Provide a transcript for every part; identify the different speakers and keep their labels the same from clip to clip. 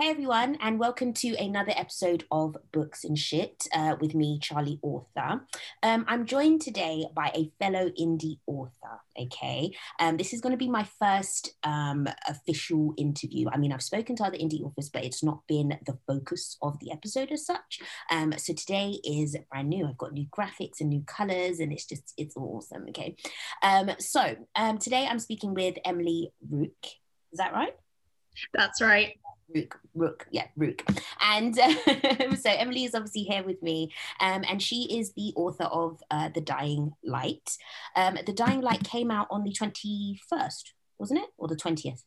Speaker 1: Hey everyone, and welcome to another episode of Books and Shit uh, with me, Charlie Author. Um, I'm joined today by a fellow indie author. Okay, um, this is going to be my first um, official interview. I mean, I've spoken to other indie authors, but it's not been the focus of the episode as such. Um, so today is brand new. I've got new graphics and new colors, and it's just it's awesome. Okay, um, so um, today I'm speaking with Emily Rook. Is that right?
Speaker 2: That's right.
Speaker 1: Rook, Rook, yeah, Rook. And um, so Emily is obviously here with me, um, and she is the author of uh, The Dying Light. Um, the Dying Light came out on the 21st, wasn't it? Or the 20th?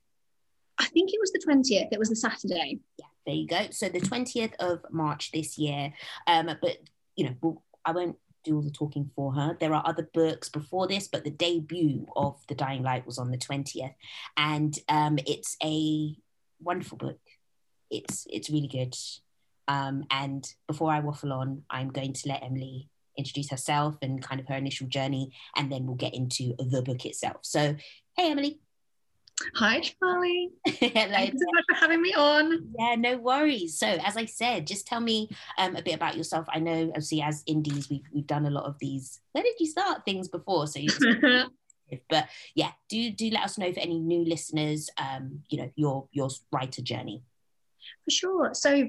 Speaker 2: I think it was the 20th. It was the Saturday.
Speaker 1: Yeah, there you go. So the 20th of March this year. Um, but, you know, we'll, I won't do all the talking for her. There are other books before this, but the debut of The Dying Light was on the 20th. And um, it's a wonderful book. It's it's really good. Um, and before I waffle on, I'm going to let Emily introduce herself and kind of her initial journey, and then we'll get into the book itself. So, hey, Emily.
Speaker 2: Hi, Charlie. Thank you so much for having me on.
Speaker 1: Yeah, no worries. So, as I said, just tell me um, a bit about yourself. I know, obviously, as indies, we've, we've done a lot of these. Where did you start things before? So, you but yeah, do do let us know for any new listeners. Um, you know, your your writer journey.
Speaker 2: For sure. So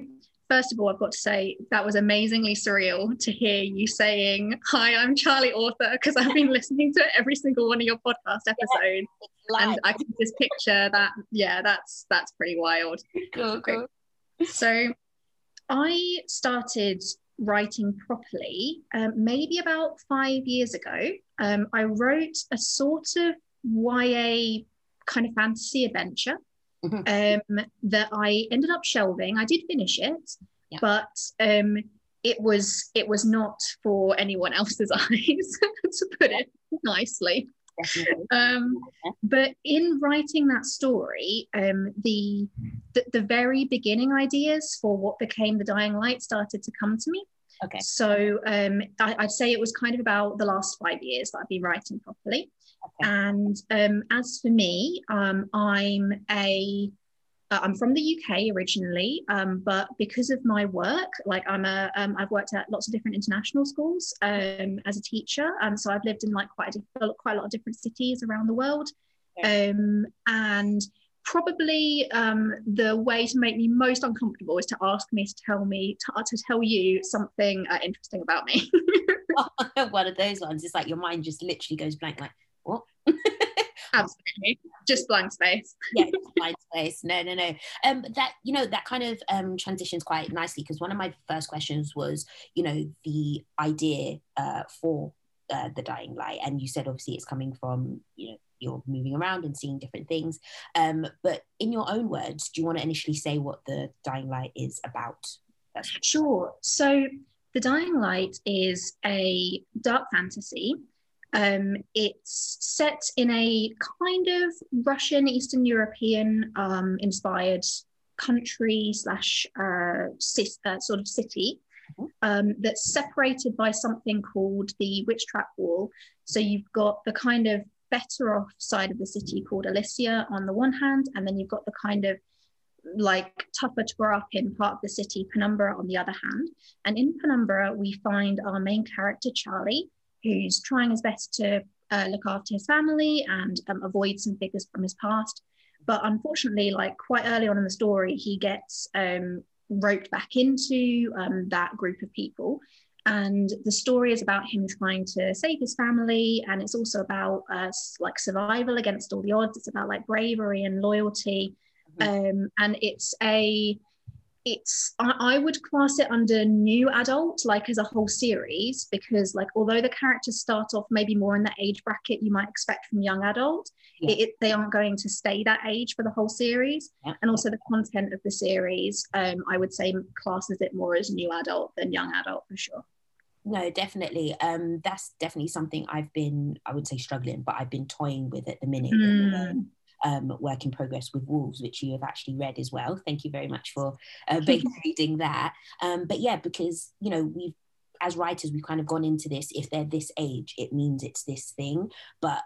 Speaker 2: first of all, I've got to say that was amazingly surreal to hear you saying, Hi, I'm Charlie Author, because I've been listening to every single one of your podcast episodes. Yeah, and I can just picture that. Yeah, that's that's pretty wild.
Speaker 1: Cool, cool.
Speaker 2: So I started writing properly um, maybe about five years ago. Um, I wrote a sort of YA kind of fantasy adventure mm-hmm. um, that I ended up shelving. I did finish it, yeah. but um, it was it was not for anyone else's eyes, to put it nicely. Um, but in writing that story, um, the, the, the very beginning ideas for what became the Dying Light started to come to me.
Speaker 1: Okay.
Speaker 2: So um, I, would say it was kind of about the last five years that I've been writing properly. Okay. And um, as for me, um, I'm a uh, I'm from the UK originally, um, but because of my work, like I'm a, um, I've worked at lots of different international schools um, as a teacher, um, so I've lived in like quite a, quite a lot of different cities around the world, um, and probably um, the way to make me most uncomfortable is to ask me to tell me to, to tell you something uh, interesting about me.
Speaker 1: One of those ones. It's like your mind just literally goes blank, like?
Speaker 2: Absolutely, just blank space.
Speaker 1: yeah, blank space. No, no, no. Um, that you know that kind of um transitions quite nicely because one of my first questions was, you know, the idea uh, for uh, the dying light, and you said obviously it's coming from you know you're moving around and seeing different things. Um, but in your own words, do you want to initially say what the dying light is about?
Speaker 2: That's sure. So the dying light is a dark fantasy um, it's set in a kind of Russian, Eastern European um, inspired country slash uh, uh, sort of city mm-hmm. um, that's separated by something called the Witch Trap Wall. So you've got the kind of better off side of the city called Elysia on the one hand, and then you've got the kind of like tougher to grow up in part of the city, Penumbra, on the other hand. And in Penumbra, we find our main character, Charlie, who's trying his best to uh, look after his family and um, avoid some figures from his past. But unfortunately, like quite early on in the story, he gets um, roped back into um, that group of people. And the story is about him trying to save his family, and it's also about uh, like survival against all the odds. It's about like bravery and loyalty, mm-hmm. um, and it's a it's I, I, would class it under new adult like as a whole series because like although the characters start off maybe more in the age bracket you might expect from young adult yeah. it, it, they aren't going to stay that age for the whole series. Yeah. and also the content of the series um, i would say classes it more as new adult than young adult for sure.
Speaker 1: No definitely. Um that's definitely something i've been i would say struggling but i've been toying with at the minute. Mm. um, work in progress with wolves, which you have actually read as well. Thank you very much for uh, reading that. Um, but yeah, because you know we've as writers we've kind of gone into this. If they're this age, it means it's this thing. But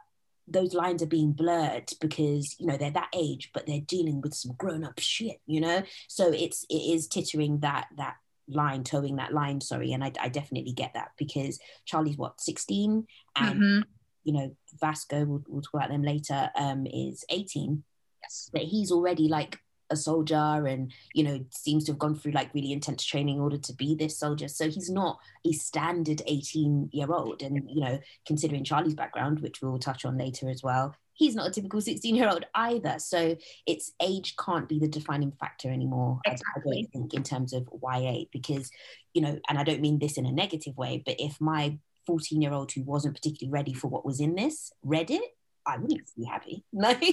Speaker 1: those lines are being blurred because you know they're that age but they're dealing with some grown-up shit you know so it's it is tittering that that line toeing that line sorry and i, I definitely get that because charlie's what 16 and
Speaker 2: Mhm.
Speaker 1: You know vasco we'll, we'll talk about them later um is 18
Speaker 2: Yes.
Speaker 1: but he's already like a soldier and you know seems to have gone through like really intense training in order to be this soldier. So he's not a standard 18 year old and you know considering charlie's background which we'll touch on later as well he's not a typical 16 year old either. So it's age can't be the defining factor anymore I- I, don't think in terms of ya because you know and i don't mean this in a negative way but if my 14 year old who wasn't particularly ready for what was in this read it i wouldn't be happy like do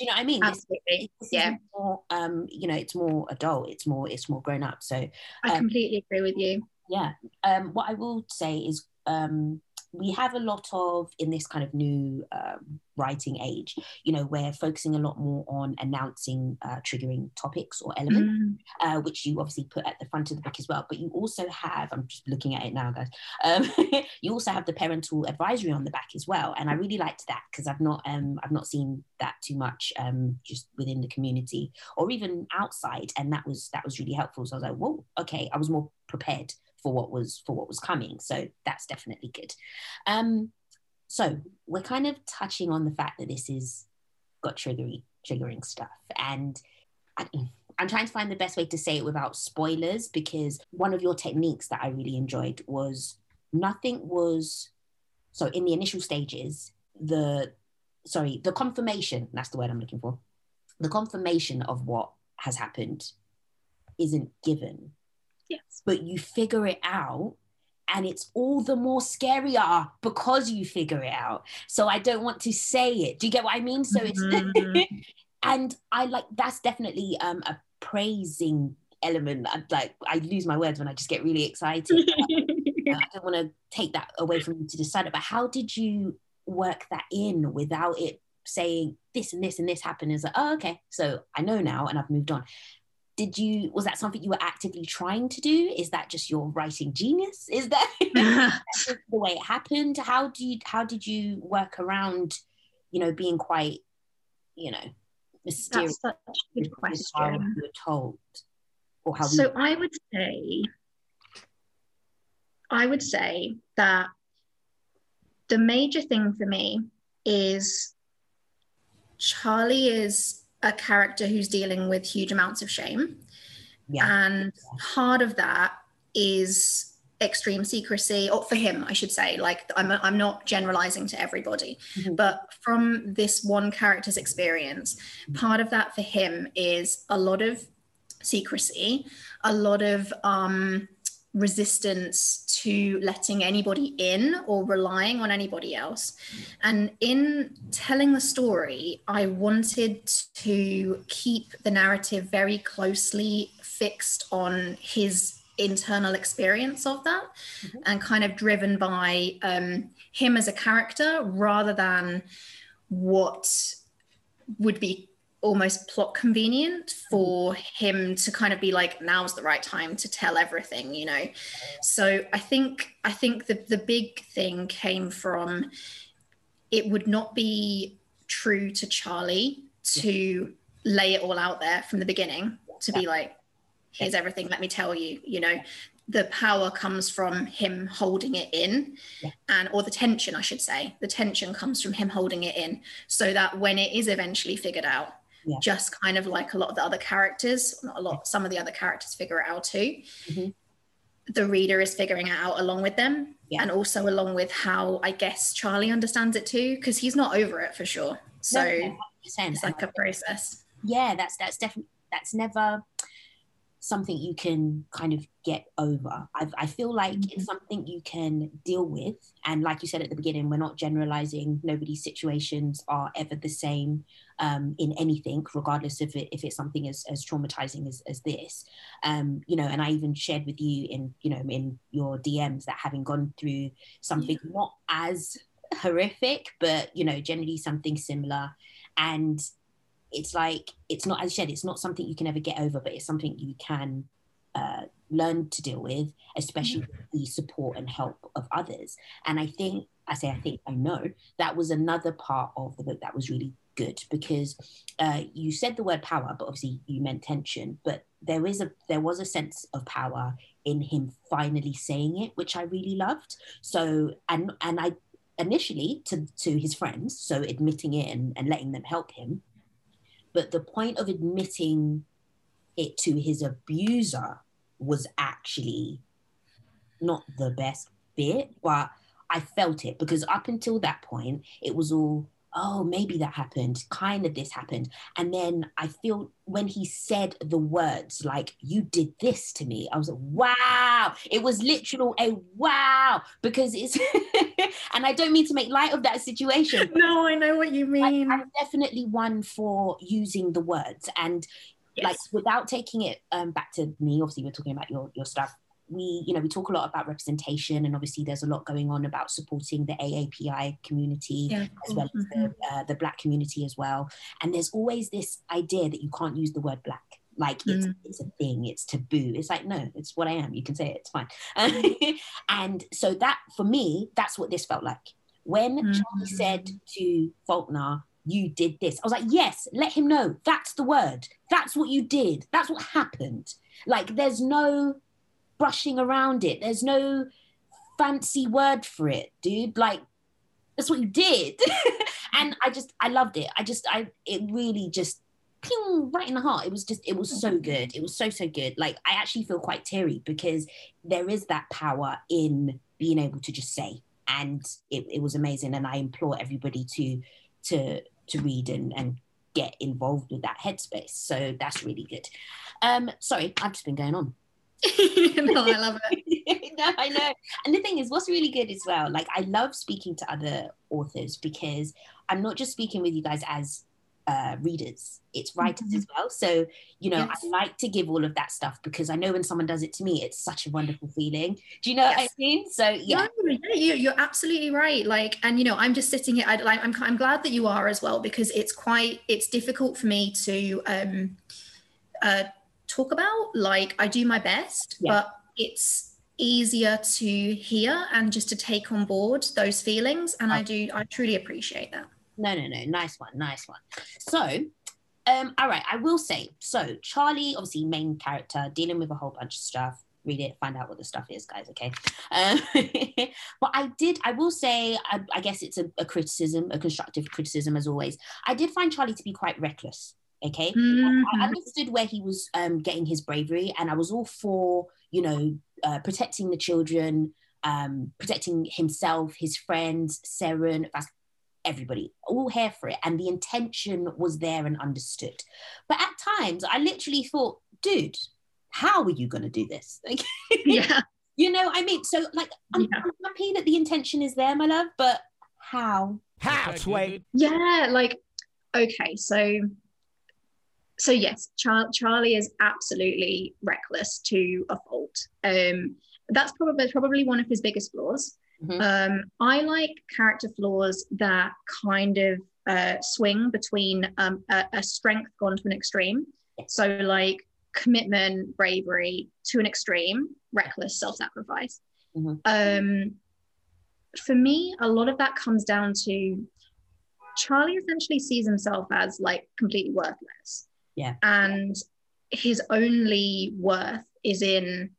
Speaker 1: you know what i mean
Speaker 2: Absolutely.
Speaker 1: this
Speaker 2: Yeah.
Speaker 1: more um you know it's more adult it's more it's more grown up so
Speaker 2: I
Speaker 1: Um,
Speaker 2: completely agree with you.
Speaker 1: yeah um what i will say is um we have a lot of in this kind of new um, writing age you know we're focusing a lot more on announcing uh, triggering topics or elements
Speaker 2: Mm.
Speaker 1: uh, which you obviously put at the front of the book as well. But you also have, I'm just looking at it now, guys. Um, you also have the parental advisory on the back as well, and I really liked that because I've not, um, I've not seen that too much um, just within the community or even outside, and that was that was really helpful. So I was like, whoa, okay, I was more prepared for what was for what was coming. So that's definitely good. Um, so we're kind of touching on the fact that this is got triggery triggering stuff and I, i'm trying to find the best way to say it without spoilers because one of your techniques that i really enjoyed was nothing was so in the initial stages the sorry the confirmation that's the word i'm looking for the confirmation of what has happened isn't given
Speaker 2: Yes.
Speaker 1: but you figure it out and it's all the more scarier because you figure it out. So i don't want to say it. Do you get what i mean? So it's
Speaker 2: Mhm.
Speaker 1: and i like that's definitely um a praising element. I, like i lose my words when i just get really excited. Uh, i don't want to take that away from you to decide it. But how did you work that in without it saying this and this and this happened? Is like oh okay. So i know now and i've moved on did you was that something you were actively trying to do? Is that just your writing genius? Is that the way it happened? How do you how did you work around you know being quite you know mysterious
Speaker 2: That's such a good
Speaker 1: how
Speaker 2: question.
Speaker 1: you were told or how
Speaker 2: So I would say, I would say that the major thing for me is Charlie is a character who's dealing with huge amounts of shame.
Speaker 1: yeah
Speaker 2: And part of that is extreme secrecy, or for him, I should say. Like, I'm, I'm not generalizing to everybody,
Speaker 1: Mhm.
Speaker 2: but from this one character's experience, part of that for him is a lot of secrecy, a lot of um, resistance to letting anybody in or relying on anybody else. And in telling the story, I wanted to keep the narrative very closely fixed on his internal experience of that
Speaker 1: Mhm.
Speaker 2: and kind of driven by um, him as a character rather than what would be almost plot convenient mm-hmm. for him to kind of be like now's the right time to tell everything you know? So i think i think the the big thing came from it would not be true to charlie to mm-hmm. lay it all out there from the beginning to be like here's everything let me tell you you know? The power comes from him holding it in
Speaker 1: Yeah.
Speaker 2: and or the tension i should say. The tension comes from him holding it in so that when it is eventually figured out
Speaker 1: Yeah.
Speaker 2: just kind of like a lot of the other characters not a lot some of the other characters figure it out too
Speaker 1: Mhm.
Speaker 2: the reader is figuring it out along with them
Speaker 1: Yeah.
Speaker 2: and also along with how i guess charlie understands it too because he's not over it for sure so
Speaker 1: No, no,
Speaker 2: it's like a process
Speaker 1: yeah that's that's definitely that's never something you can kind of get over. I, I feel like it's something you can deal with. And like you said at the beginning we're not generalizing. Nobody's situations are ever the same um, in anything regardless of it if it's something as, as traumatizing as, as this. Um, you know and i even shared with you in you know in your dms that having gone through something not as horrific but you know generally something similar. And it's like it's not as you said it's not something you can ever get over but it's something you can uh, learn to deal with especially with the support and help of others and i think I say I think I know that was another part of the book that was really good because uh, you said the word power, but obviously you meant tension. But there is a there was a sense of power in him finally saying it, which I really loved. So and and I initially to to his friends, so admitting it and, and letting them help him. But the point of admitting it to his abuser was actually not the best bit, but I felt it because up until that point, it was all oh, maybe that happened, kind of this happened. And then I feel when he said the words, like, you did this to me, I was like, wow. It was literal a wow, because it's, and I don't mean to make light of that situation.
Speaker 2: No, I know what you mean.
Speaker 1: I, am definitely one for using the words and yes. like without taking it um, back to me, obviously, we're talking about your, your stuff we you know we talk a lot about representation and obviously there's a lot going on about supporting the AAPI community yeah, as well as the, mm-hmm. uh, the black community as well. And there's always this idea that you can't use the word black. Like it's, mm. it's a thing it's taboo. It's like no it's what i am you can say it it's fine. And so that for me that's what this felt like. When mm. charlie said to faulkner you did this i was like yes let him know. That's the word. That's what you did. That's what happened. Like there's no brushing around it. There's no fancy word for it, dude. Like that's what you did. and I just I loved it. I just I it really just ping, right in the heart. It was just it was so good. It was so so good. Like I actually feel quite teary because there is that power in being able to just say and it, it was amazing and I implore everybody to to to read and, and get involved with that headspace. So that's really good. Um sorry, I've just been going on.
Speaker 2: no, I love it.
Speaker 1: no, I know. And the thing is, what's really good as well, like I love speaking to other authors because I'm not just speaking with you guys as uh, readers, it's writers mm-hmm. as well. So, you know, yes. I like to give all of that stuff because I know when someone does it to me, it's such a wonderful feeling. Do you know yes. what I mean? So, yeah.
Speaker 2: No, yeah, you're absolutely right. Like, and, you know, I'm just sitting here, I, like, I'm, I'm glad that you are as well because it's quite, it's difficult for me to, um, uh, talk about. Like I do my best, yeah. but it's easier to hear and just to take on board those feelings. And I do, I truly appreciate that.
Speaker 1: No, no, no. Nice one. Nice one. So, um, all right, I will say so. Charlie, obviously, main character, dealing with a whole bunch of stuff. Read it, find out what the stuff is, guys. Okay. Um, but I did, I will say, I, I guess it's a, a, criticism, a constructive criticism, as always. I did find Charlie to be quite reckless. Okay, mm-hmm. I understood where he was um, getting his bravery, and I was all for you know uh, protecting the children, um, protecting himself, his friends, Seren, everybody, all here for it, and the intention was there and understood. But at times, I literally thought, dude, how are you going to do this? Like, yeah, you know, I mean, so like, I'm, yeah. I'm happy that the intention is there, my love, but how?
Speaker 3: How, Sway?
Speaker 2: Yeah, like, okay, so so yes, Char- Charlie is absolutely reckless to a fault. Um, that's probably probably one of his biggest flaws. Mm-hmm. Um, I like character flaws that kind of uh, swing between um, a, a, strength gone to an extreme. So like commitment, bravery to an extreme, reckless self-sacrifice. Mm-hmm. Um, for me, a lot of that comes down to Charlie essentially sees himself as like completely worthless.
Speaker 1: Yeah.
Speaker 2: And his only worth is in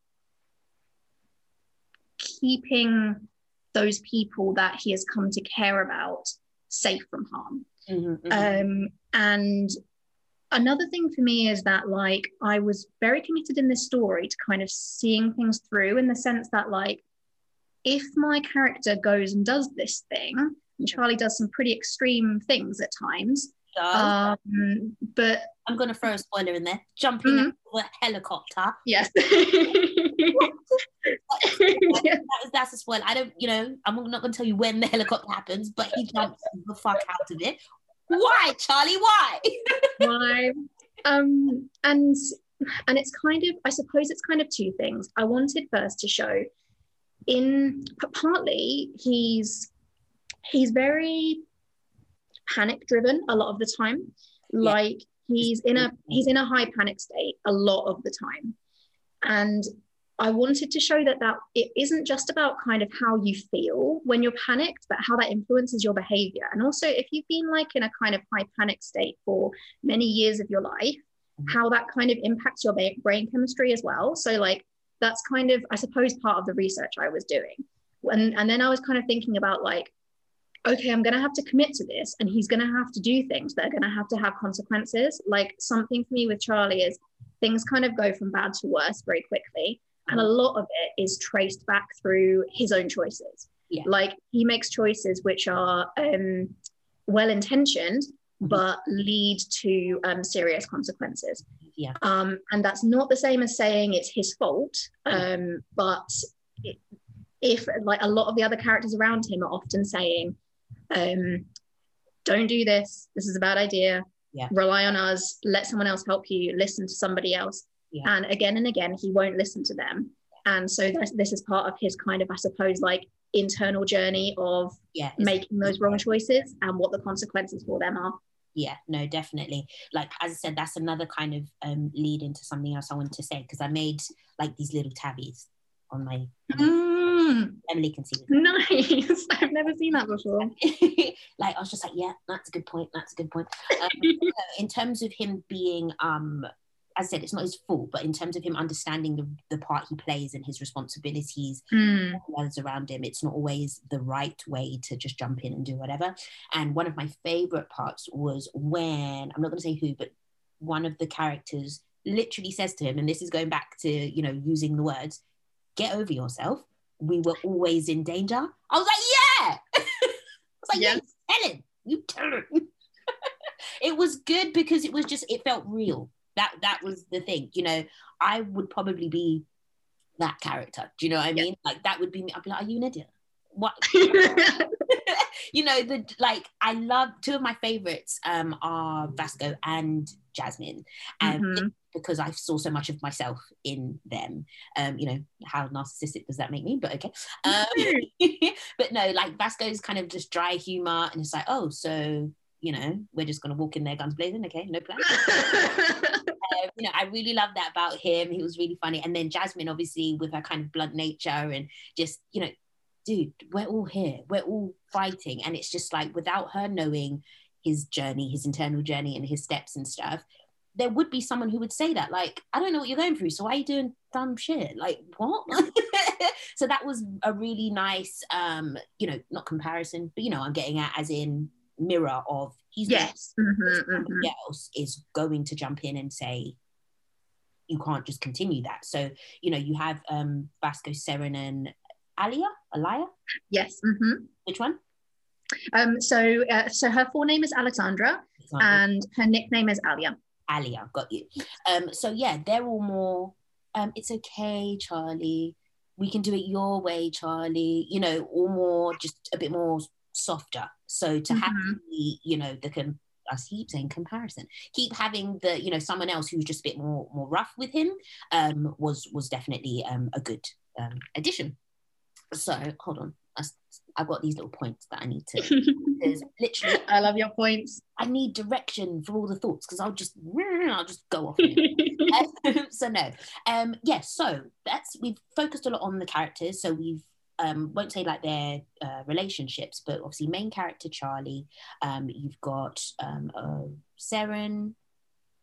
Speaker 2: keeping those people that he has come to care about safe from harm. Mm-hmm, mm-hmm. Um, and another thing for me is that like I was very committed in this story to kind of seeing things through in the sense that like if my character goes and does this thing, and Charlie does some pretty extreme things at times, um, but
Speaker 1: I'm going to throw a spoiler in there. Jumping mm-hmm. out of a helicopter.
Speaker 2: Yes.
Speaker 1: that, that's a spoiler. I don't, you know, I'm not going to tell you when the helicopter happens, but he jumps the fuck out of it. Why, Charlie? Why?
Speaker 2: Why? Um, and and it's kind of, I suppose, it's kind of two things. I wanted first to show, in partly he's he's very panic driven a lot of the time. Yeah. Like he's in a he's in a high panic state a lot of the time and I wanted to show that that it isn't just about kind of how you feel when you're panicked, but how that influences your behavior. And also, if you've been like in a kind of high panic state for many years of your life, mm-hmm. how that kind of impacts your brain chemistry as well. So, like, that's kind of, I suppose, part of the research I was doing. And, and then I was kind of thinking about like, okay, I'm going to have to commit to this, and he's going to have to do things that are going to have to have consequences. Like, something for me with Charlie is things kind of go from bad to worse very quickly and a lot of it is traced back through his own choices yeah. like he makes choices which are um, well intentioned mm-hmm. but lead to um, serious consequences
Speaker 1: yeah
Speaker 2: um, and that's not the same as saying it's his fault um, but it, if like a lot of the other characters around him are often saying um, don't do this. This is a bad idea.
Speaker 1: Yeah.
Speaker 2: rely on us. Let someone else help you. Listen to somebody else. Yeah. and again and again he won't listen to them. And so this, this is part of his kind of i suppose like internal journey of
Speaker 1: yeah,
Speaker 2: making those wrong choices and what the consequences for them are.
Speaker 1: Yeah no definitely. Like as i said that's another kind of um lead into something else i wanted to say because i made like these little tabbies on my
Speaker 2: mm.
Speaker 1: Emily can see
Speaker 2: them. nice i've never seen that before
Speaker 1: like i was just like yeah that's a good point that's a good point um, in terms of him being um as I said, it's not his fault, but in terms of him understanding the, the part he plays and his responsibilities
Speaker 2: mm.
Speaker 1: others around him, it's not always the right way to just jump in and do whatever. And one of my favorite parts was when I'm not going to say who, but one of the characters literally says to him, and this is going back to you know using the words, "Get over yourself. We were always in danger." I was like, "Yeah." I was like, "Yeah, yeah tell him. You tell him." it was good because it was just it felt real that that was the thing you know i would probably be that character do you know what i mean yeah. like that would be me i'd be like are you an idiot what you know the like i love two of my favorites um are vasco and jasmine um, mm-hmm. because i saw so much of myself in them um you know how narcissistic does that make me but okay um but no like vasco's kind of just dry humor and it's like oh so you know, we're just gonna walk in there guns blazing. Okay, no plan. um, you know, I really love that about him. He was really funny. And then Jasmine, obviously, with her kind of blunt nature and just, you know, dude, we're all here. We're all fighting. And it's just like without her knowing his journey, his internal journey and his steps and stuff, there would be someone who would say that, like, I don't know what you're going through, so why are you doing dumb shit? Like, what? so that was a really nice, um, you know, not comparison, but you know, I'm getting at as in mirror of he's
Speaker 2: yes
Speaker 1: mm-hmm, mm-hmm. else is going to jump in and say you can't just continue that so you know you have um vasco seren and alia alia
Speaker 2: yes mm-hmm.
Speaker 1: which one
Speaker 2: um so uh, so her full name is alexandra, alexandra. and her nickname is alia.
Speaker 1: Alia got you. Um so yeah they're all more um it's okay charlie. We can do it your way charlie. You know all more just a bit more softer. So to mm-hmm. have the, you know, the com- I keep saying comparison, keep having the, you know, someone else who's just a bit more more rough with him um, was was definitely um, a good um, addition. So hold on, I've got these little points that I need to. literally,
Speaker 2: I love your points.
Speaker 1: I need direction for all the thoughts because I'll just I'll just go off. so no, um, yes. Yeah, so that's we've focused a lot on the characters. So we've um, won't say like their uh, relationships, but obviously main character Charlie. Um, you've got um, uh, Seren,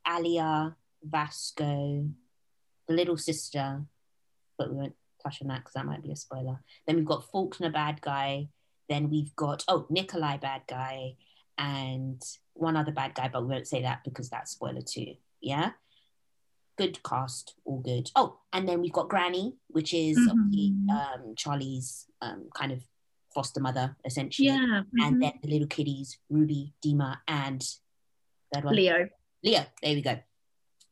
Speaker 1: Alia, Vasco, the little sister, but we won't touch on that because that might be a spoiler. Then we've got Faulkner, bad guy. Then we've got oh Nikolai, bad guy, and one other bad guy, but we won't say that because that's spoiler too. Yeah good cast, all good. Oh, and then we've got Granny, which is mm-hmm. um, Charlie's um, kind of foster mother, essentially.
Speaker 2: Yeah. Mm-hmm.
Speaker 1: And then the little kiddies, Ruby, Dima, and
Speaker 2: that one. Leo.
Speaker 1: Leo, there we go.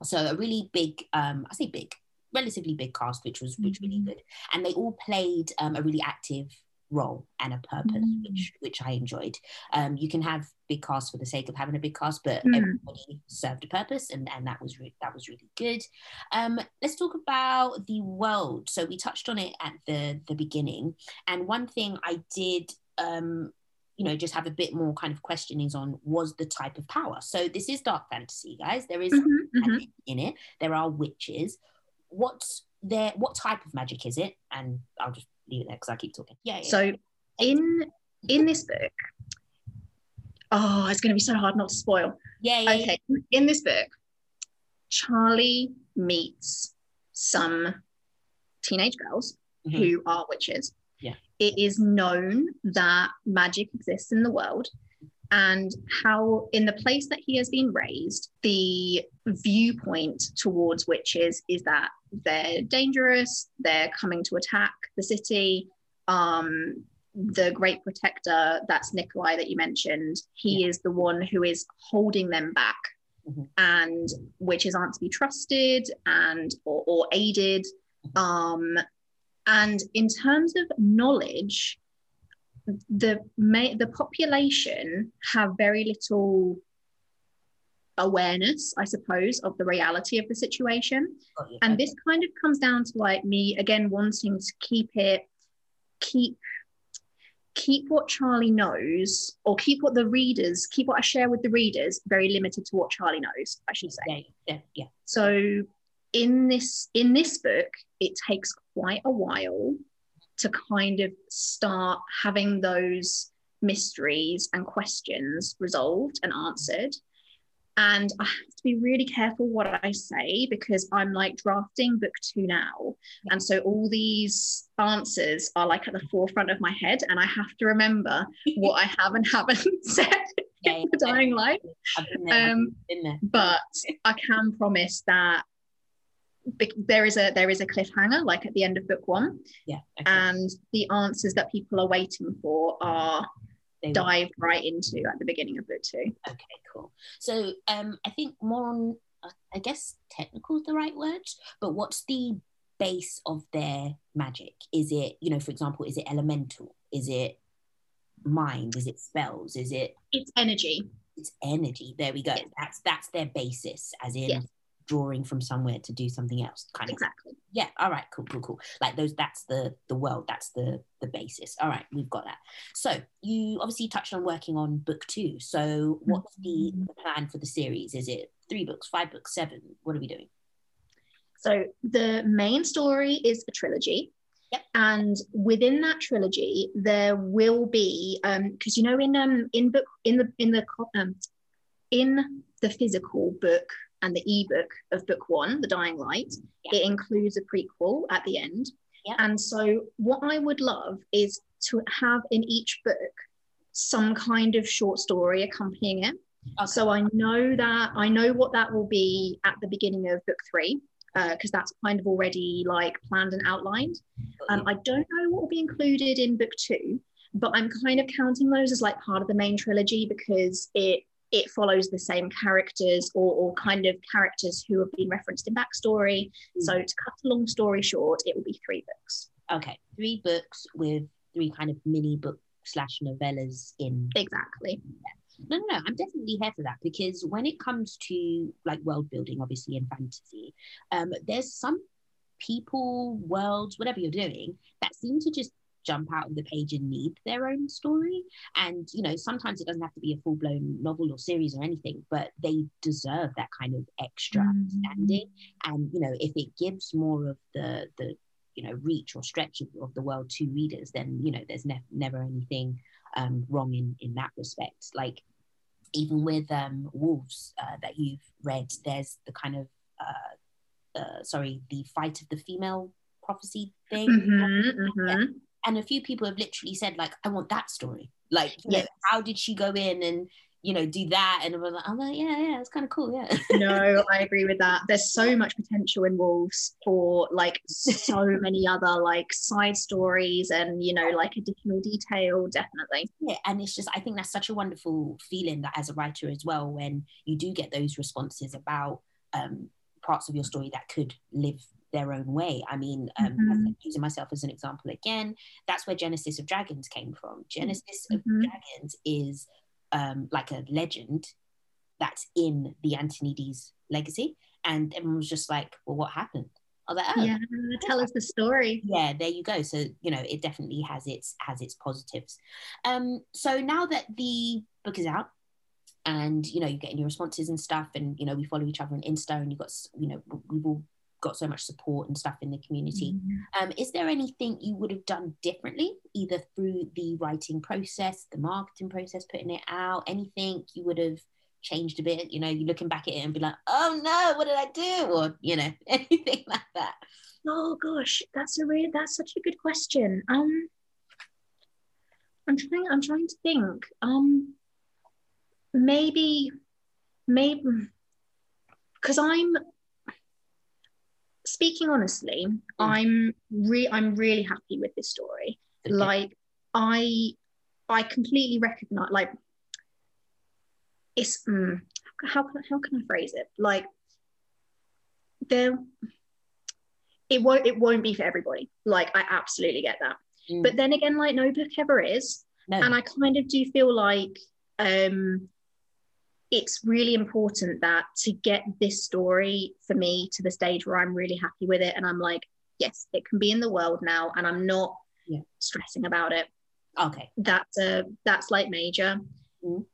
Speaker 1: So a really big, um, I say big, relatively big cast, which was which mm-hmm. really good. And they all played um, a really active role and a purpose, mm. which which I enjoyed. Um, you can have big cast for the sake of having a big cast, but mm. everybody served a purpose, and and that was re- that was really good. Um, let's talk about the world. So we touched on it at the the beginning, and one thing I did. Um, you know, just have a bit more kind of questionings on was the type of power. So this is dark fantasy, guys. There is
Speaker 2: mm-hmm, mm-hmm.
Speaker 1: in it. There are witches. What's there what type of magic is it? And I'll just leave it there because I keep talking. Yeah. yeah.
Speaker 2: So in in this book, oh, it's going to be so hard not to spoil.
Speaker 1: yeah, yeah,
Speaker 2: Okay, in this book, Charlie meets some teenage girls
Speaker 1: Mhm.
Speaker 2: who are witches.
Speaker 1: Yeah.
Speaker 2: It is known that magic exists in the world and how, in the place that he has been raised, the viewpoint towards witches is that they're dangerous, they're coming to attack the city. Um, the great protector, that's Nikolai that you mentioned, he is the one who is holding them back.
Speaker 1: Mhm.
Speaker 2: And witches aren't to be trusted and or, or aided. Um, and in terms of knowledge, the the population have very little awareness, I suppose, of the reality of the situation.
Speaker 1: Oh, Got you.
Speaker 2: And this kind of comes down to like me again wanting to keep it, keep keep what Charlie knows, or keep what the readers, keep what I share with the readers very limited to what Charlie knows, I should say.
Speaker 1: yeah, yeah, yeah.
Speaker 2: So in this in this book, it takes quite a while to kind of start having those mysteries and questions resolved and answered. And I have to be really careful what I say because I'm like drafting book two now. And so all these answers are like at the forefront of my head. And I have to remember what I have and haven't said
Speaker 1: Yeah, yeah.
Speaker 2: dying light.
Speaker 1: I've been there.
Speaker 2: Um,
Speaker 1: I've been there.
Speaker 2: but I can promise that there is a there is a cliffhanger like at the end of book one
Speaker 1: Yeah. Okay.
Speaker 2: and the answers that people are waiting for are
Speaker 1: They will.
Speaker 2: dived right into at the beginning of book two
Speaker 1: Okay, cool. So um, I think more on, uh, I guess technical is the right word, but what's the base of their magic? Is it, you know, for example, is it elemental? Is it mind? Is it spells? Is it
Speaker 2: it's energy
Speaker 1: it's energy? There we go.
Speaker 2: Yeah.
Speaker 1: That's that's their basis, as in
Speaker 2: Yeah.
Speaker 1: Drawing from somewhere to do something else, kind of
Speaker 2: exactly.
Speaker 1: Yeah all right cool cool cool. Like those that's the the world that's the the basis. All right we've got that. So you obviously touched on working on book two. So what's the,
Speaker 2: Mhm.
Speaker 1: the plan for the series? Is it three books five books seven? What are we doing?
Speaker 2: So the main story is a trilogy.
Speaker 1: Yep.
Speaker 2: and within that trilogy there will be um because you know in um in book in the in the um in the physical book and the ebook of book one the dying light
Speaker 1: Yeah.
Speaker 2: it includes a prequel at the end
Speaker 1: Yep.
Speaker 2: and so what i would love is to have in each book some kind of short story accompanying it
Speaker 1: okay.
Speaker 2: so I know that I know what that will be at the beginning of book three, because that's kind of already like planned and outlined. Um, I don't know what will be included in book two, but I'm kind of counting those as like part of the main trilogy because it it follows the same characters or, or kind of characters who have been referenced in backstory. So to cut a long story short, it will be three books.
Speaker 1: okay three books with three kind of mini book slash novellas in
Speaker 2: Exactly.
Speaker 1: no, no, no. I'm definitely here for that because when it comes to like world building, obviously in fantasy, um, there's some people, worlds, whatever you're doing, that seem to just jump out of the page and need their own story. And you know, sometimes it doesn't have to be a full blown novel or series or anything, but they deserve that kind of extra understanding. And you know, if it gives more of the the you know reach or stretch of, of the world to readers, then you know, there's ne- never anything um, wrong in in that respect. Like even with um, wolves uh, that you've read, there's the kind of uh, uh, sorry, the fight of the female prophecy thing,
Speaker 2: Mhm, mhm.
Speaker 1: And a few people have literally said like, I want that story. Like, you know, how did she go in and you know do that? And I was like, I'm like, yeah, yeah, it's kind of cool, yeah.
Speaker 2: no, I agree with that. There's so much potential in Wolves for like so many other like side stories and you know like additional detail. Definitely.
Speaker 1: Yeah, and it's just I think that's such a wonderful feeling that as a writer as well when you do get those responses about um, parts of your story that could live their own way. I mean, um,
Speaker 2: Mhm.
Speaker 1: using myself as an example again, that's where Genesis of Dragons came from. Genesis of
Speaker 2: Mhm.
Speaker 1: Dragons is um, like a legend that's in the Antonides legacy, and everyone was just like, "Well, what happened?" I was like, "Oh,
Speaker 2: Yeah, tell us the story.
Speaker 1: yeah there you go so you know it definitely has its has its positives um so now that the book is out and you know you're getting your responses and stuff and you know we follow each other on insta and you've got you know we've all got so much support and stuff in the community.
Speaker 2: Mm-hmm.
Speaker 1: Um, is there anything you would have done differently, either through the writing process, the marketing process, putting it out, anything you would have changed a bit? You know, you're looking back at it and be like, oh no, what did I do? Or, you know, anything like that.
Speaker 2: Oh gosh, that's a really that's such a good question. Um I'm trying I'm trying to think. Um maybe maybe because I'm speaking honestly, mm. I'm re I'm really happy with this story. Okay. Like I I completely recognize like it's mm, how can how can I phrase it? Like there it won't it won't be for everybody. Like I absolutely get that. Mm. But then again, like no book ever is. No. And I kind of do feel like um it's really important that to get this story for me to the stage where I'm really happy with it and I'm like, yes, it can be in the world now and I'm not yeah. stressing about it.
Speaker 1: Okay.
Speaker 2: That's a that's like major. Mm.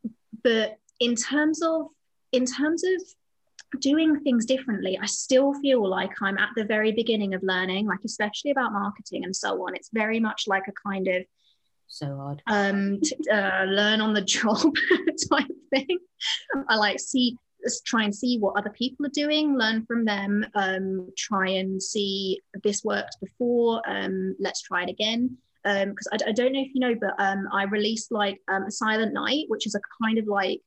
Speaker 2: But in terms of in terms of doing things differently, I still feel like I'm at the very beginning of learning, like especially about marketing and so on. It's very much like a kind of
Speaker 1: so hard.
Speaker 2: Um, to, uh, learn on the job type thing. I like see try and see what other people are doing, learn from them, um, try and see this worked before, um, let's try it again. Because um, I, I, don't know if you know, but um, I released like um, a Silent Night, which is a kind of like,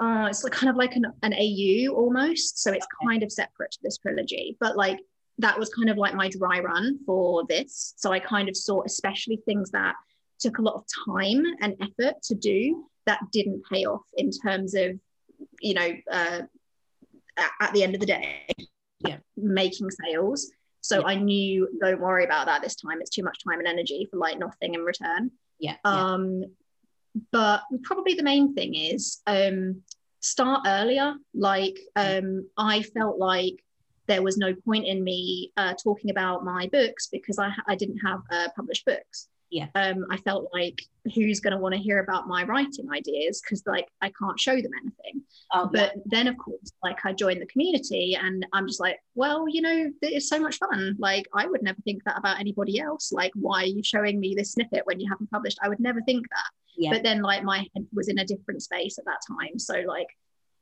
Speaker 2: uh, it's like kind of like an, an AU almost. So it's kind of separate to this trilogy, but like that was kind of like my dry run for this. So I kind of saw, especially things that took a lot of time and effort to do that didn't pay off in terms of you know uh, at the end of the day
Speaker 1: yeah.
Speaker 2: making sales. So yeah. i knew don't worry about that this time. It's too much time and energy for like nothing in return.
Speaker 1: Yeah,
Speaker 2: um but probably the main thing is um start earlier. Like um i felt like there was no point in me uh, talking about my books because I, I didn't have uh, published books
Speaker 1: yeah.
Speaker 2: Um i felt like who's going to want to hear about my writing ideas? Because like i can't show them anything. Oh, but yeah. then of course like i joined the community and i'm just like well you know it's so much fun. Like i would never think that about anybody else. Like why are you showing me this snippet when you haven't published? I would never think that. Yeah. but then like my head was in a different space at that time. So like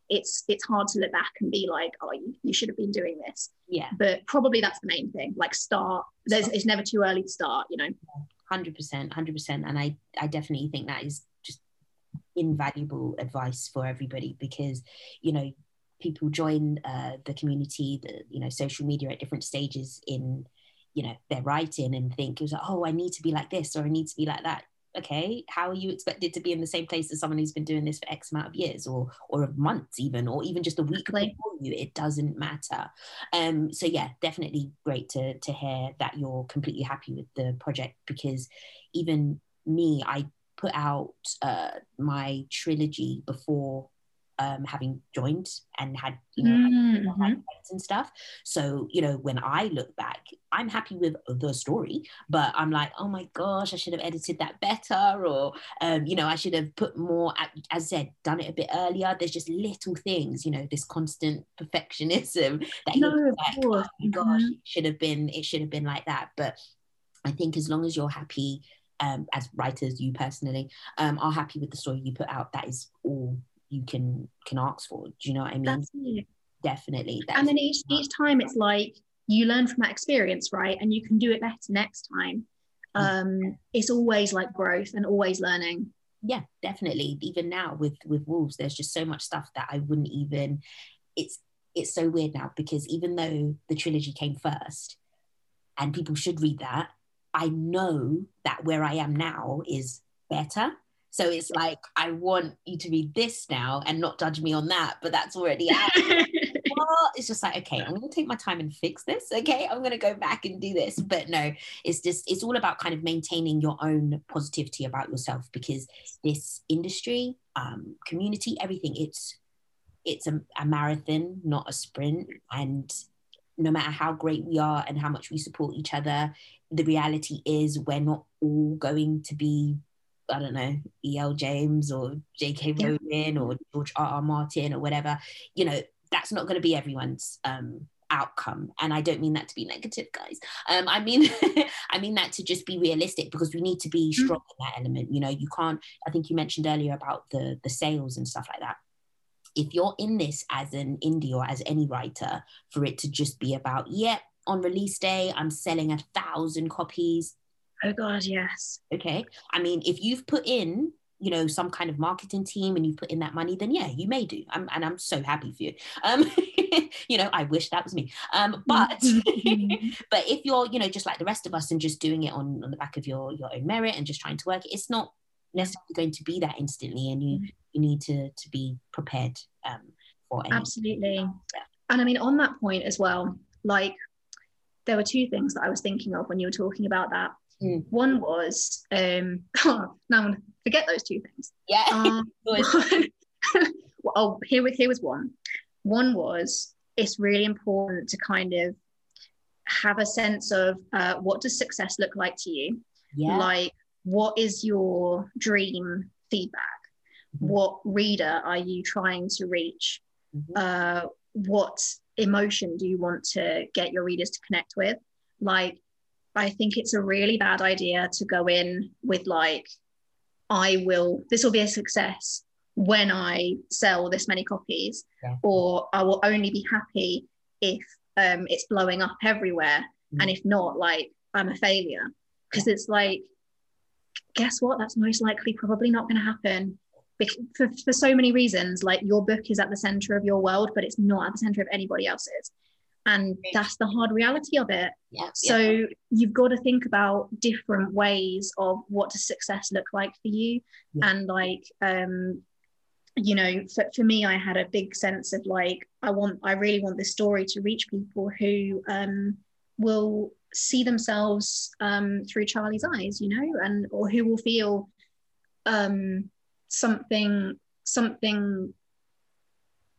Speaker 2: it's it's hard to look back and be like oh you, you should have been doing this.
Speaker 1: Yeah.
Speaker 2: But probably that's the main thing. Like start there's it's never too early to start you know
Speaker 1: yeah hundred percent, hundred percent, and I I definitely think that is just invaluable advice for everybody because you know people join uh, the community, the you know social media at different stages in you know their writing and think it was like oh I need to be like this or I need to be like that okay how are you expected to be in the same place as someone who's been doing this for x amount of years or or of months even or even just a week before you? It doesn't matter. Um so yeah definitely great to to hear that you're completely happy with the project because even me i put out uh my trilogy before um, having joined and had you know mm-hmm. and stuff. So you know when I look back, I'm happy with the story, but I'm like, oh my gosh, I should have edited that better, or um, you know I should have put more. As I said, done it a bit earlier. There's just little things, you know, this constant perfectionism that no, you're like, oh my gosh, mm-hmm. it should have been, it should have been like that. But I think as long as you're happy um, as writers, you personally um, are happy with the story you put out, that is all you can can ask for. Do you know what I mean? Definitely.
Speaker 2: and then each each time it's like you learn from that experience, right? And you can do it better next time. Mm. Um, it's always like growth and always learning.
Speaker 1: Yeah, definitely. Even now with with wolves, there's just so much stuff that I wouldn't even. It's it's so weird now because even though the trilogy came first, and people should read that, I know that where I am now is better so it's like, I want you to read this now and not judge me on that, but that's already out. well, it's just like, okay, I'm going to take my time and fix this. Okay, I'm going to go back and do this. But no, it's just, it's all about kind of maintaining your own positivity about yourself because this industry, um, community, everything, it's, it's a, a marathon, not a sprint. And no matter how great we are and how much we support each other, the reality is we're not all going to be I don't know, E.L. James or J.K. Rowling or George R. R. Martin or whatever, you know, that's not going to be everyone's um, outcome and i don't mean that to be negative guys um i mean i mean that to just be realistic because we need to be mm. strong mm-hmm. in that element you know you can't i think you mentioned earlier about the the sales and stuff like that if you're in this as an indie or as any writer for it to just be about yeah on release day i'm selling a thousand copies
Speaker 2: oh god yes.
Speaker 1: Okay. I mean if you've put in you know some kind of marketing team and you've put in that money then yeah you may do. I'm, and i'm so happy for you. Um you know i wish that was me. Um but but if you're you know just like the rest of us and just doing it on, on the back of your your own merit and just trying to work it's not necessarily going to be that instantly and you mm. you need to to be prepared um for
Speaker 2: anything. absolutely. Yeah. and i mean on that point as well like there were two things that i was thinking of when you were talking about that Mm. One was um oh, now I'm gonna forget those two things.
Speaker 1: Yeah. Um,
Speaker 2: oh, here, with here was one. One was it's really important to kind of have a sense of uh, what does success look like to you? Yeah. Like, what is your dream feedback? Mm-hmm. What reader are you trying to reach? Mm-hmm. Uh, what emotion do you want to get your readers to connect with? Like, I think it's a really bad idea to go in with like, I will, this will be a success when I sell this many copies, yeah. or I will only be happy if um, it's blowing up everywhere. Mm. And if not, like, I'm a failure. Because it's like, guess what? That's most likely probably not going to happen. For, for so many reasons, like your book is at the center of your world, but it's not at the center of anybody else's and that's the hard reality of it yeah, so yeah. you've got to think about different ways of what does success look like for you yeah. and like um you know for, for me i had a big sense of like i want i really want this story to reach people who um will see themselves um through charlie's eyes you know and or who will feel um something something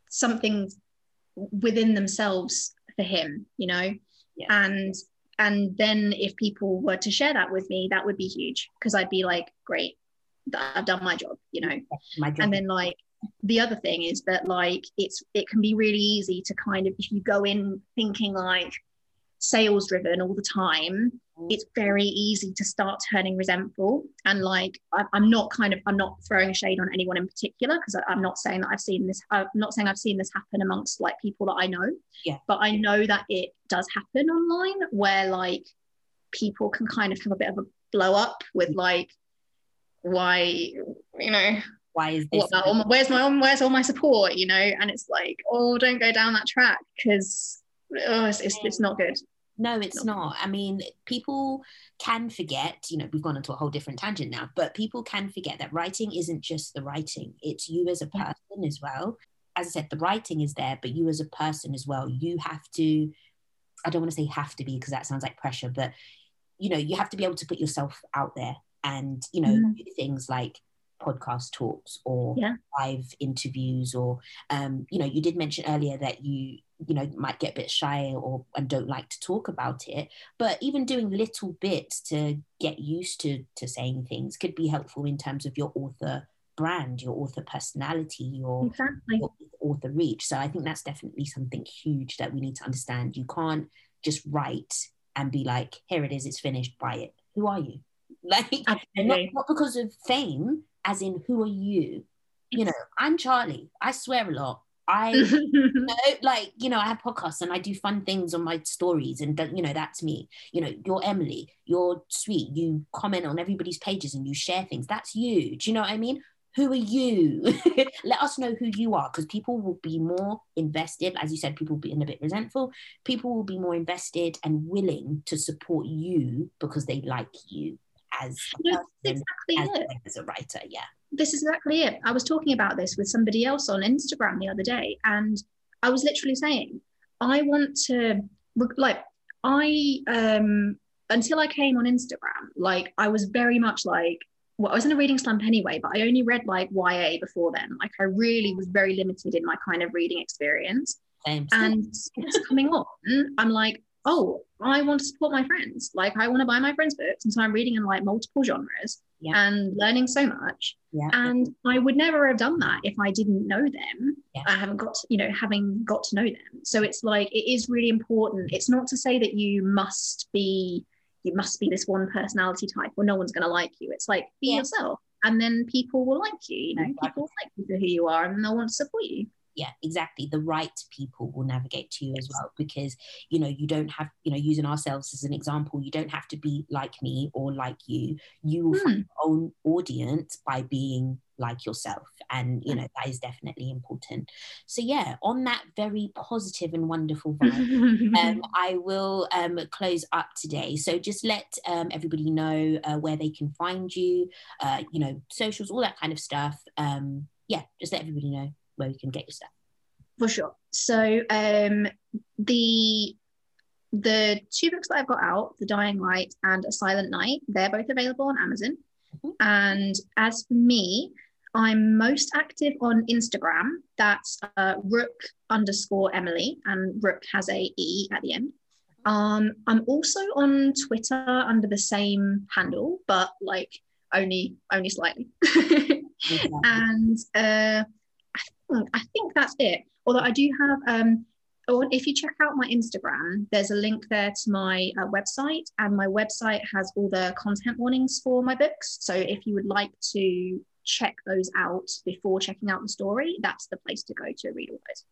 Speaker 2: something within themselves for him you know yeah. and and then if people were to share that with me that would be huge because i'd be like great i've done my job you know job. and then like the other thing is that like it's it can be really easy to kind of if you go in thinking like sales driven all the time it's very easy to start turning resentful. And like I, am not kind of i'm not throwing shade on anyone in particular because i'm not saying that i've seen this i'm not saying i've seen this happen amongst like people that i know.
Speaker 1: Yeah.
Speaker 2: But i know that it does happen online where like people can kind of have a bit of a blow up with like why you know
Speaker 1: why is this
Speaker 2: what, where's my where's all my support you know? And it's like oh don't go down that track because oh, it's, it's, it's not good
Speaker 1: no, it's not. I mean, people can forget, you know, we've gone into a whole different tangent now, but people can forget that writing isn't just the writing, it's you as a person as well. As I said, the writing is there, but you as a person as well. You have to, I don't want to say have to be because that sounds like pressure, but, you know, you have to be able to put yourself out there and, you know, mm. do things like podcast talks or yeah. live interviews or um, you know you did mention earlier that you you know might get a bit shy or and don't like to talk about it but even doing little bits to get used to to saying things could be helpful in terms of your author brand your author personality your, exactly. your author reach. So i think that's definitely something huge that we need to understand. You can't just write and be like here it is it's finished buy it. Who are you? Like not, not because of fame as in who are you you know i'm charlie i swear a lot I you know, like, you know, I have podcasts and I do fun things on my stories, and you know, that's me. You know, you're Emily, you're sweet, you comment on everybody's pages and you share things. That's you. Do you know what I mean? Who are you? Let us know who you are because people will be more invested. As you said, people will be in a bit resentful. People will be more invested and willing to support you because they like you as person, exactly as, as a writer. Yeah
Speaker 2: this is exactly it. I was talking about this with somebody else on Instagram the other day, and I was literally saying, I want to like I um until I came on Instagram, like I was very much like well, I was in a reading slump anyway, but I only read like YA before then. Like I really was very limited in my kind of reading experience.
Speaker 1: Same.
Speaker 2: And it's coming on, I'm like, oh, I want to support my friends. Like I want to buy my friends' books. And so I'm reading in like multiple genres
Speaker 1: Yeah.
Speaker 2: and learning so much.
Speaker 1: Yeah.
Speaker 2: And I would never have done that if I didn't know them.
Speaker 1: Yeah.
Speaker 2: I haven't got, you know, having got to know them. So it's like it is really important. It's not to say that you must be, you must be this one personality type or no one's gonna like you. It's like be yourself. And then people will like you, you know, people will like you for who you are and they'll want to support you.
Speaker 1: Yeah exactly. The right people will navigate to you as well because you know you don't have you know using ourselves as an example you don't have to be like me or like you. You will find your own audience by being like yourself and you know that is definitely important. So yeah on that very positive and wonderful vibe um, I will um, close up today. So just let um, everybody know uh, where they can find you, uh, you know, socials, all that kind of stuff. Um, yeah, just let everybody know where you can get your stuff.
Speaker 2: for sure. So um, the the two books that I've got out, The Dying Light and A Silent Night, they're both available on Amazon.
Speaker 1: Mhm.
Speaker 2: And as for me, I'm most active on Instagram. That's uh, Rooke underscore Emily, and Rooke has a E at the end. Um, I'm also on Twitter under the same handle, but like only only slightly. and uh, think, I think that's it. Although I do have, um, if you check out my Instagram, there's a link there to my uh, website, and my website has all the content warnings for my books. So if you would like to check those out before checking out the story, that's the place to go to read all those.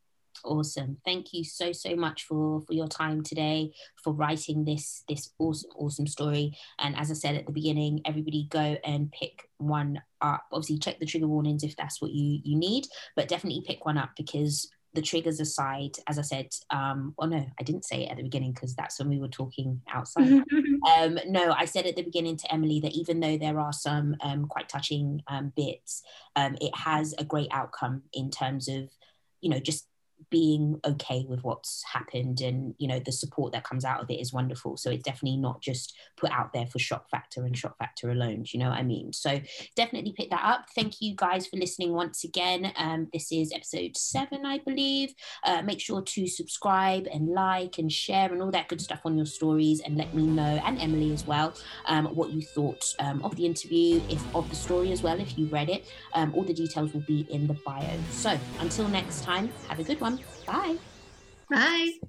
Speaker 1: Awesome. Thank you so so much for for your time today, for writing this this awesome awesome story. And as I said at the beginning, everybody go and pick one up. Obviously, check the trigger warnings if that's what you you need, but definitely pick one up because the triggers aside, as I said, um, oh no, I didn't say it at the beginning because that's when we were talking outside. Um, no, I said at the beginning to Emily that even though there are some um, quite touching um, bits, um, it has a great outcome in terms of, you know, just being okay with what's happened and you know the support that comes out of it is wonderful. So it's definitely not just put out there for shock factor and shock factor alone do you know what i mean? So definitely pick that up. Thank you guys for listening once again. Um, this is episode seven i believe. Uh, make sure to subscribe and like and share and all that good stuff on your stories and let me know and emily as well um, what you thought um, of the interview if of the story as well if you read it. Um, all the details will be in the bio. So until next time have a good one bye
Speaker 2: Bye.